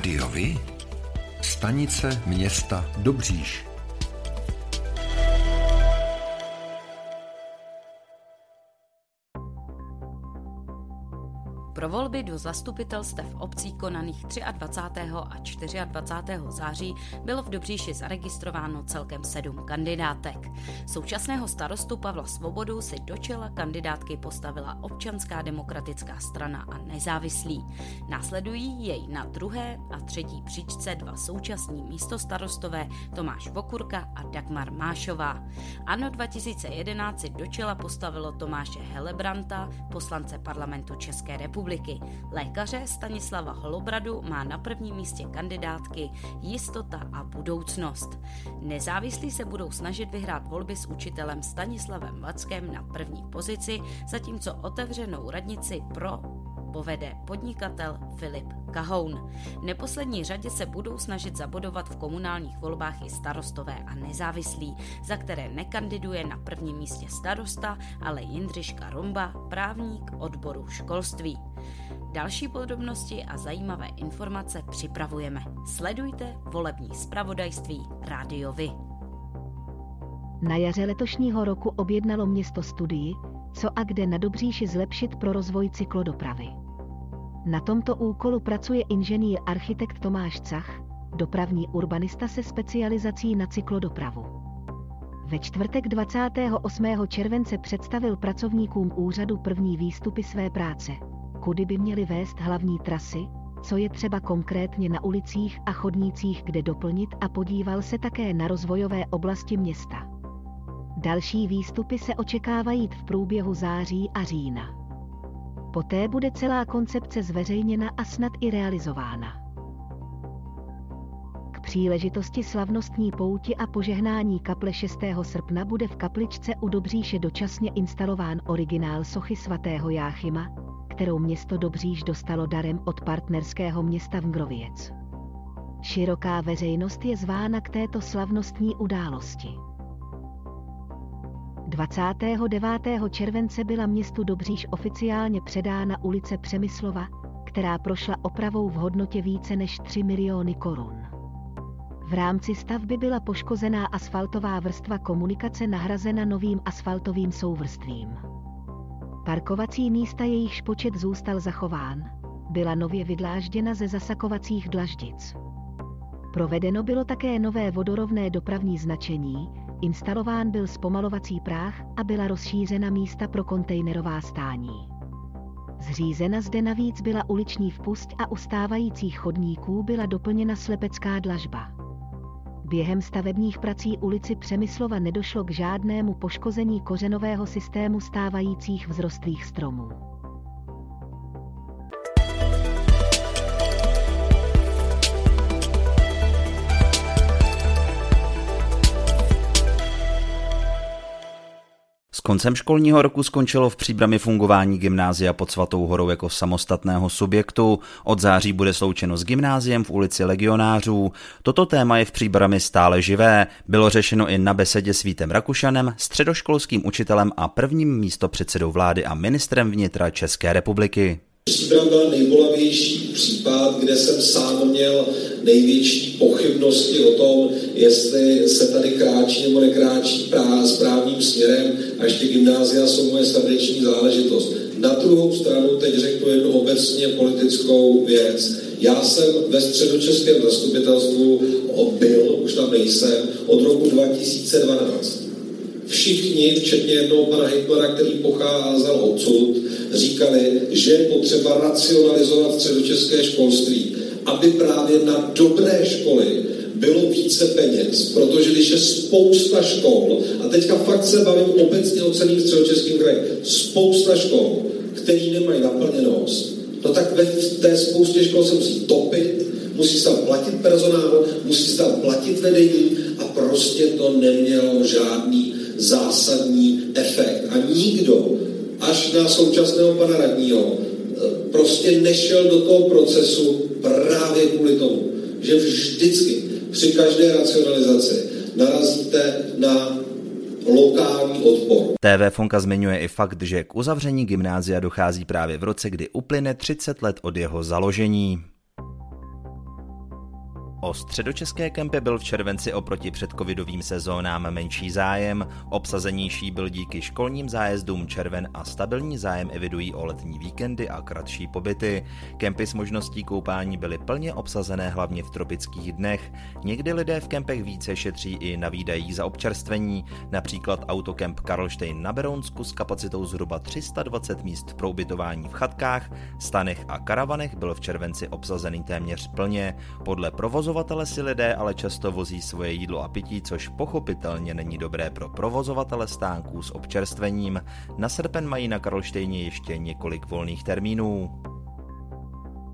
Rádiovi? Stanice města Dobříš. Volby do zastupitelstev obcí konaných 23. a 24. září bylo v Dobříši zaregistrováno celkem sedm kandidátek. Současného starostu Pavla Svobodu si do čela kandidátky postavila občanská demokratická strana a nezávislí. Následují jej na druhé a třetí příčce dva současní místostarostové Tomáš Vokurka a Dagmar Mášová. Ano 2011 si do čela postavilo Tomáše Helebranta, poslance parlamentu České republiky republiky. Lékaře Stanislava Holobradu má na prvním místě kandidátky Jistota a budoucnost. Nezávislí se budou snažit vyhrát volby s učitelem Stanislavem Vackem na první pozici, zatímco otevřenou radnici pro povede podnikatel Filip Kahoun. V neposlední řadě se budou snažit zabodovat v komunálních volbách i starostové a nezávislí, za které nekandiduje na prvním místě starosta, ale Jindřiška Romba, právník odboru školství. Další podrobnosti a zajímavé informace připravujeme. Sledujte volební zpravodajství Rádiovi. Na jaře letošního roku objednalo město studii, co a kde na Dobříši zlepšit pro rozvoj cyklodopravy. Na tomto úkolu pracuje inženýr architekt Tomáš Cach, dopravní urbanista se specializací na cyklodopravu. Ve čtvrtek 28. července představil pracovníkům úřadu první výstupy své práce, kudy by měly vést hlavní trasy, co je třeba konkrétně na ulicích a chodnících kde doplnit a podíval se také na rozvojové oblasti města. Další výstupy se očekávají v průběhu září a října. Poté bude celá koncepce zveřejněna a snad i realizována. K příležitosti slavnostní pouti a požehnání kaple 6. srpna bude v kapličce u Dobříše dočasně instalován originál sochy svatého Jáchyma, kterou město Dobříš dostalo darem od partnerského města Vngrověc. Široká veřejnost je zvána k této slavnostní události. 29. července byla městu Dobříš oficiálně předána ulice Přemyslova, která prošla opravou v hodnotě více než 3 miliony korun. V rámci stavby byla poškozená asfaltová vrstva komunikace nahrazena novým asfaltovým souvrstvím. Parkovací místa jejichž počet zůstal zachován, byla nově vydlážděna ze zasakovacích dlaždic. Provedeno bylo také nové vodorovné dopravní značení, Instalován byl zpomalovací práh a byla rozšířena místa pro kontejnerová stání. Zřízena zde navíc byla uliční vpust a u stávajících chodníků byla doplněna slepecká dlažba. Během stavebních prací ulici Přemyslova nedošlo k žádnému poškození kořenového systému stávajících vzrostlých stromů. S koncem školního roku skončilo v příbrami fungování gymnázia pod Svatou horou jako samostatného subjektu. Od září bude sloučeno s gymnáziem v ulici Legionářů. Toto téma je v příbrami stále živé. Bylo řešeno i na besedě s Vítem Rakušanem, středoškolským učitelem a prvním místopředsedou vlády a ministrem vnitra České republiky. Příbram byl nejbolavější případ, kde jsem sám měl největší pochybnosti o tom, jestli se tady kráčí nebo nekráčí správným směrem a ještě gymnázia jsou moje srdeční záležitost. Na druhou stranu teď řeknu jednu obecně politickou věc. Já jsem ve středočeském zastupitelstvu byl, už tam nejsem, od roku 2012. Všichni, včetně jednoho pana hejtmana, který pocházel odsud, říkali, že je potřeba racionalizovat středočeské školství, aby právě na dobré školy bylo více peněz, protože když je spousta škol, a teďka fakt se bavím obecně o celým středočeským kraji, spousta škol, který nemají naplněnost, no tak ve té spoustě škol se musí topit, musí se tam platit personál, musí se tam platit vedení a prostě to nemělo žádný zásadní efekt. A nikdo, až na současného pana radního, prostě nešel do toho procesu právě kvůli tomu, že vždycky při každé racionalizaci narazíte na lokální odpor. TV Fonka zmiňuje i fakt, že k uzavření gymnázia dochází právě v roce, kdy uplyne 30 let od jeho založení. O středočeské kempy byl v červenci oproti předcovidovým sezónám menší zájem, obsazenější byl díky školním zájezdům červen a stabilní zájem evidují o letní víkendy a kratší pobyty. Kempy s možností koupání byly plně obsazené hlavně v tropických dnech. Někdy lidé v kempech více šetří i na výdajích za občerstvení, například autokemp Karlštejn na Berounsku s kapacitou zhruba 320 míst pro ubytování v chatkách, stanech a karavanech byl v červenci obsazený téměř plně. Podle provozu Provozovatele si lidé ale často vozí svoje jídlo a pití, což pochopitelně není dobré pro provozovatele stánků s občerstvením. Na srpen mají na Karlštejně ještě několik volných termínů.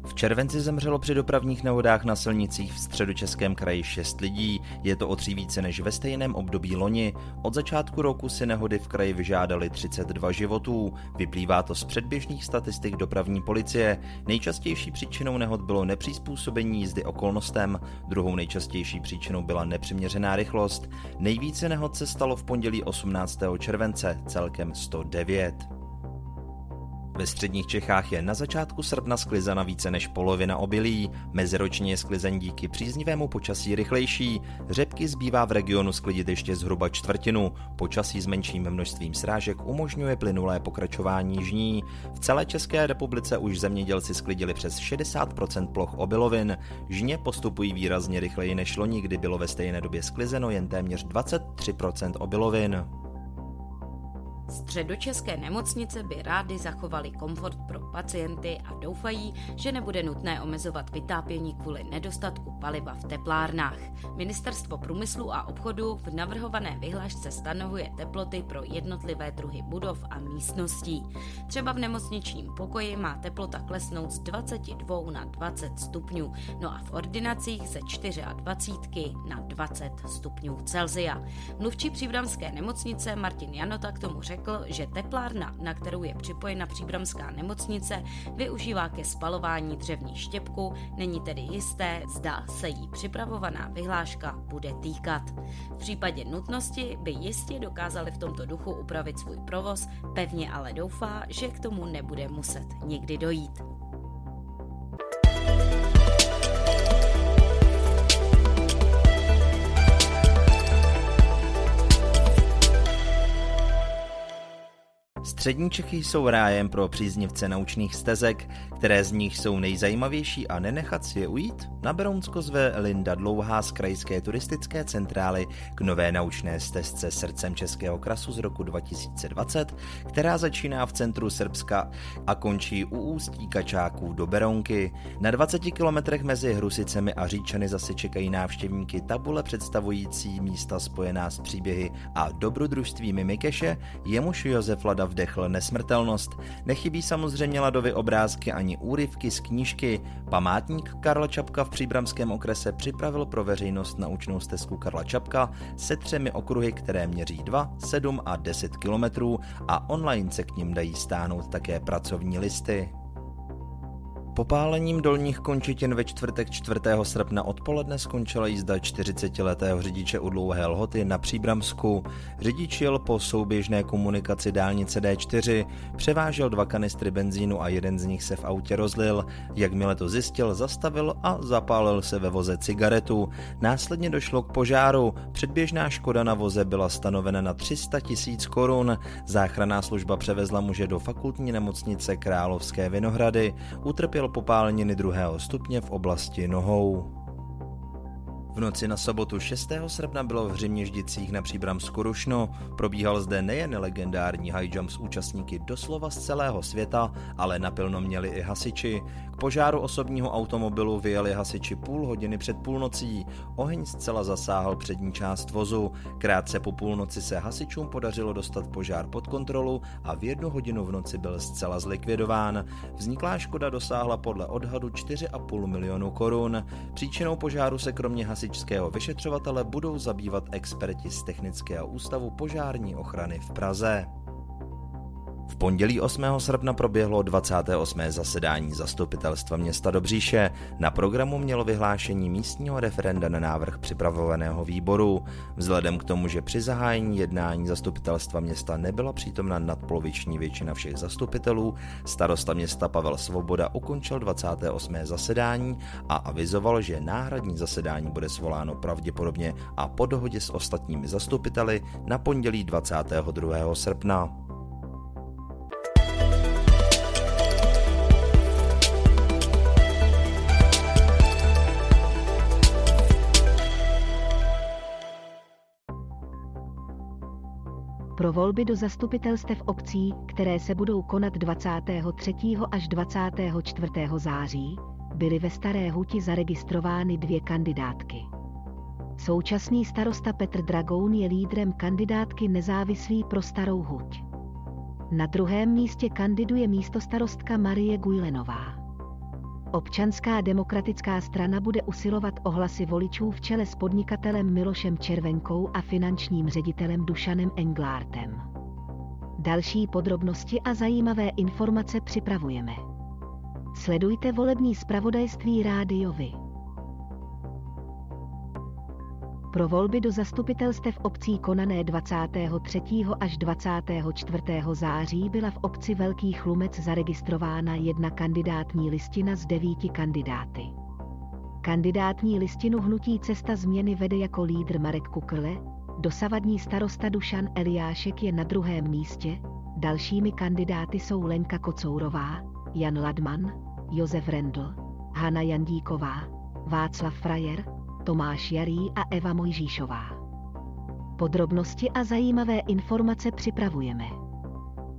V červenci zemřelo při dopravních nehodách na silnicích v středočeském kraji 6 lidí, je to o tří více než ve stejném období loni. Od začátku roku si nehody v kraji vyžádali 32 životů, vyplývá to z předběžných statistik dopravní policie. Nejčastější příčinou nehod bylo nepřizpůsobení jízdy okolnostem, druhou nejčastější příčinou byla nepřiměřená rychlost. Nejvíce nehod se stalo v pondělí 18. července, celkem 109. Ve středních Čechách je na začátku srpna sklizena více než polovina obilí, meziročně je sklizeň díky příznivému počasí rychlejší, řepky zbývá v regionu sklidit ještě zhruba čtvrtinu, počasí s menším množstvím srážek umožňuje plynulé pokračování žní. V celé České republice už zemědělci sklidili přes 60% ploch obilovin, žně postupují výrazně rychleji než loni, kdy bylo ve stejné době sklizeno jen téměř 23% obilovin. Středočeské nemocnice by rády zachovali komfort pro pacienty a doufají, že nebude nutné omezovat vytápění kvůli nedostatku paliva v teplárnách. Ministerstvo průmyslu a obchodu v navrhované vyhlášce stanovuje teploty pro jednotlivé druhy budov a místností. Třeba v nemocničním pokoji má teplota klesnout z 22 na 20 stupňů, no a v ordinacích ze 24 na 20 stupňů Celzia. Mluvčí příbramské nemocnice Martin Janota k tomu řekl, řekl, že teplárna, na kterou je připojena příbramská nemocnice, využívá ke spalování dřevní štěpku, není tedy jisté, zda se jí připravovaná vyhláška bude týkat. V případě nutnosti by jistě dokázali v tomto duchu upravit svůj provoz, pevně ale doufá, že k tomu nebude muset nikdy dojít. Střední Čechy jsou rájem pro příznivce naučných stezek, které z nich jsou nejzajímavější a nenechat si je ujít? Na Berounsko zve Linda Dlouhá z krajské turistické centrály k nové naučné stezce srdcem Českého krasu z roku 2020, která začíná v centru Srbska a končí u ústí Kačáků do Berounky. Na 20 kilometrech mezi Hrusicemi a Říčany zase čekají návštěvníky tabule představující místa spojená s příběhy a dobrodružstvími Mikeše, jemuž Josef Lada vdechl nesmrtelnost. Nechybí samozřejmě Ladovy obrázky ani úryvky z knížky. Památník Karla Čapka v příbramském okrese připravil pro veřejnost naučnou stezku Karla Čapka se třemi okruhy, které měří 2, 7 a 10 kilometrů a online se k ním dají stáhnout také pracovní listy. Popálením dolních končitin ve čtvrtek 4. srpna odpoledne skončila jízda 40-letého řidiče u dlouhé lhoty na Příbramsku. Řidič jel po souběžné komunikaci dálnice D4, převážel dva kanistry benzínu a jeden z nich se v autě rozlil. Jakmile to zjistil, zastavil a zapálil se ve voze cigaretu. Následně došlo k požáru. Předběžná škoda na voze byla stanovena na 300 tisíc korun. Záchranná služba převezla muže do fakultní nemocnice Královské Vinohrady. Utrpěl trpěl popáleniny druhého stupně v oblasti nohou. V noci na sobotu 6. srpna bylo v Hřiměždicích na Příbramsku rušno. Probíhal zde nejen legendární high jump s účastníky doslova z celého světa, ale napilno měli i hasiči. K požáru osobního automobilu vyjeli hasiči půl hodiny před půlnocí. Oheň zcela zasáhl přední část vozu. Krátce po půlnoci se hasičům podařilo dostat požár pod kontrolu a v jednu hodinu v noci byl zcela zlikvidován. Vzniklá škoda dosáhla podle odhadu 4,5 milionu korun. Příčinou požáru se kromě hasičského vyšetřovatele budou zabývat experti z Technického ústavu požární ochrany v Praze. V pondělí 8. srpna proběhlo 28. zasedání zastupitelstva města Dobříše. Na programu mělo vyhlášení místního referenda na návrh připravovaného výboru. Vzhledem k tomu, že při zahájení jednání zastupitelstva města nebyla přítomna nadpoloviční většina všech zastupitelů, starosta města Pavel Svoboda ukončil 28. zasedání a avizoval, že náhradní zasedání bude svoláno pravděpodobně a po dohodě s ostatními zastupiteli na pondělí 22. srpna. Pro volby do zastupitelstev obcí, které se budou konat 23. až 24. září, byly ve Staré Huti zaregistrovány dvě kandidátky. Současný starosta Petr Dragoun je lídrem kandidátky nezávislý pro Starou Huť. Na druhém místě kandiduje místostarostka Marie Gujlenová. Občanská demokratická strana bude usilovat o hlasy voličů v čele s podnikatelem Milošem Červenkou a finančním ředitelem Dušanem Englártem. Další podrobnosti a zajímavé informace připravujeme. Sledujte volební zpravodajství rádiovi. Pro volby do zastupitelstev obcí konané 23. až 24. září byla v obci Velký Chlumec zaregistrována jedna kandidátní listina z devíti kandidáty. Kandidátní listinu hnutí Cesta změny vede jako lídr Marek Kukrle, dosavadní starosta Dušan Eliášek je na druhém místě, dalšími kandidáty jsou Lenka Kocourová, Jan Ladman, Josef Rendl, Hana Jandíková, Václav Frajer, Tomáš Jarý a Eva Mojžíšová. Podrobnosti a zajímavé informace připravujeme.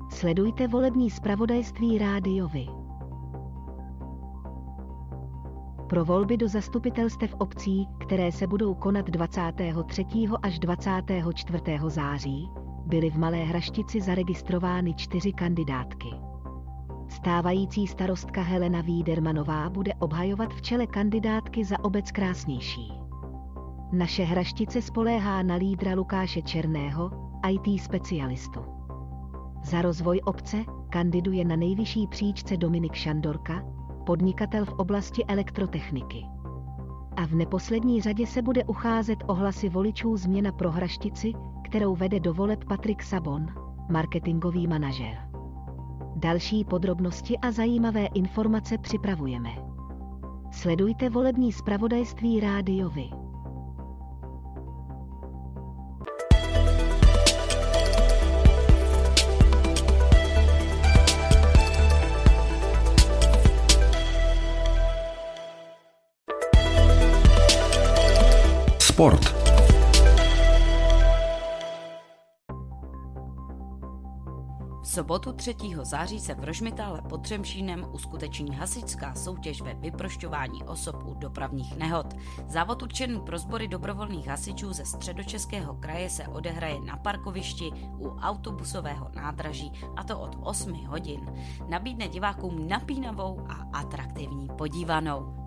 Sledujte volební zpravodajství rádiovi. Pro volby do zastupitelstev obcí, které se budou konat 23. až 24. září, byly v Malé Hraštici zaregistrovány čtyři kandidátky. Stávající starostka Helena Vídermanová bude obhajovat v čele kandidátky za obec krásnější. Naše hraštice spoléhá na lídra Lukáše Černého, IT specialistu. Za rozvoj obce kandiduje na nejvyšší příčce Dominik Šandorka, podnikatel v oblasti elektrotechniky. A v neposlední řadě se bude ucházet o hlasy voličů změna pro hraštici, kterou vede do voleb Patrik Sabon, marketingový manažer. Další podrobnosti a zajímavé informace připravujeme. Sledujte volební zpravodajství rádiovi. Sport. V sobotu 3. září se v Rožmitále pod Třemšínem uskuteční hasičská soutěž ve vyprošťování osob u dopravních nehod. Závod určený pro sbory dobrovolných hasičů ze středočeského kraje se odehraje na parkovišti u autobusového nádraží a to od 8 hodin. Nabídne divákům napínavou a atraktivní podívanou.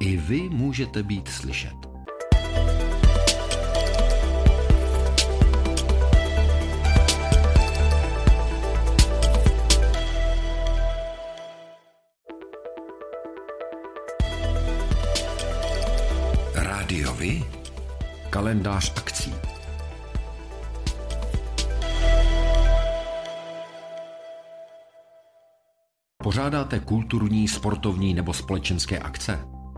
I vy můžete být slyšet. Rádiovi? Kalendář akcí. Pořádáte kulturní, sportovní nebo společenské akce?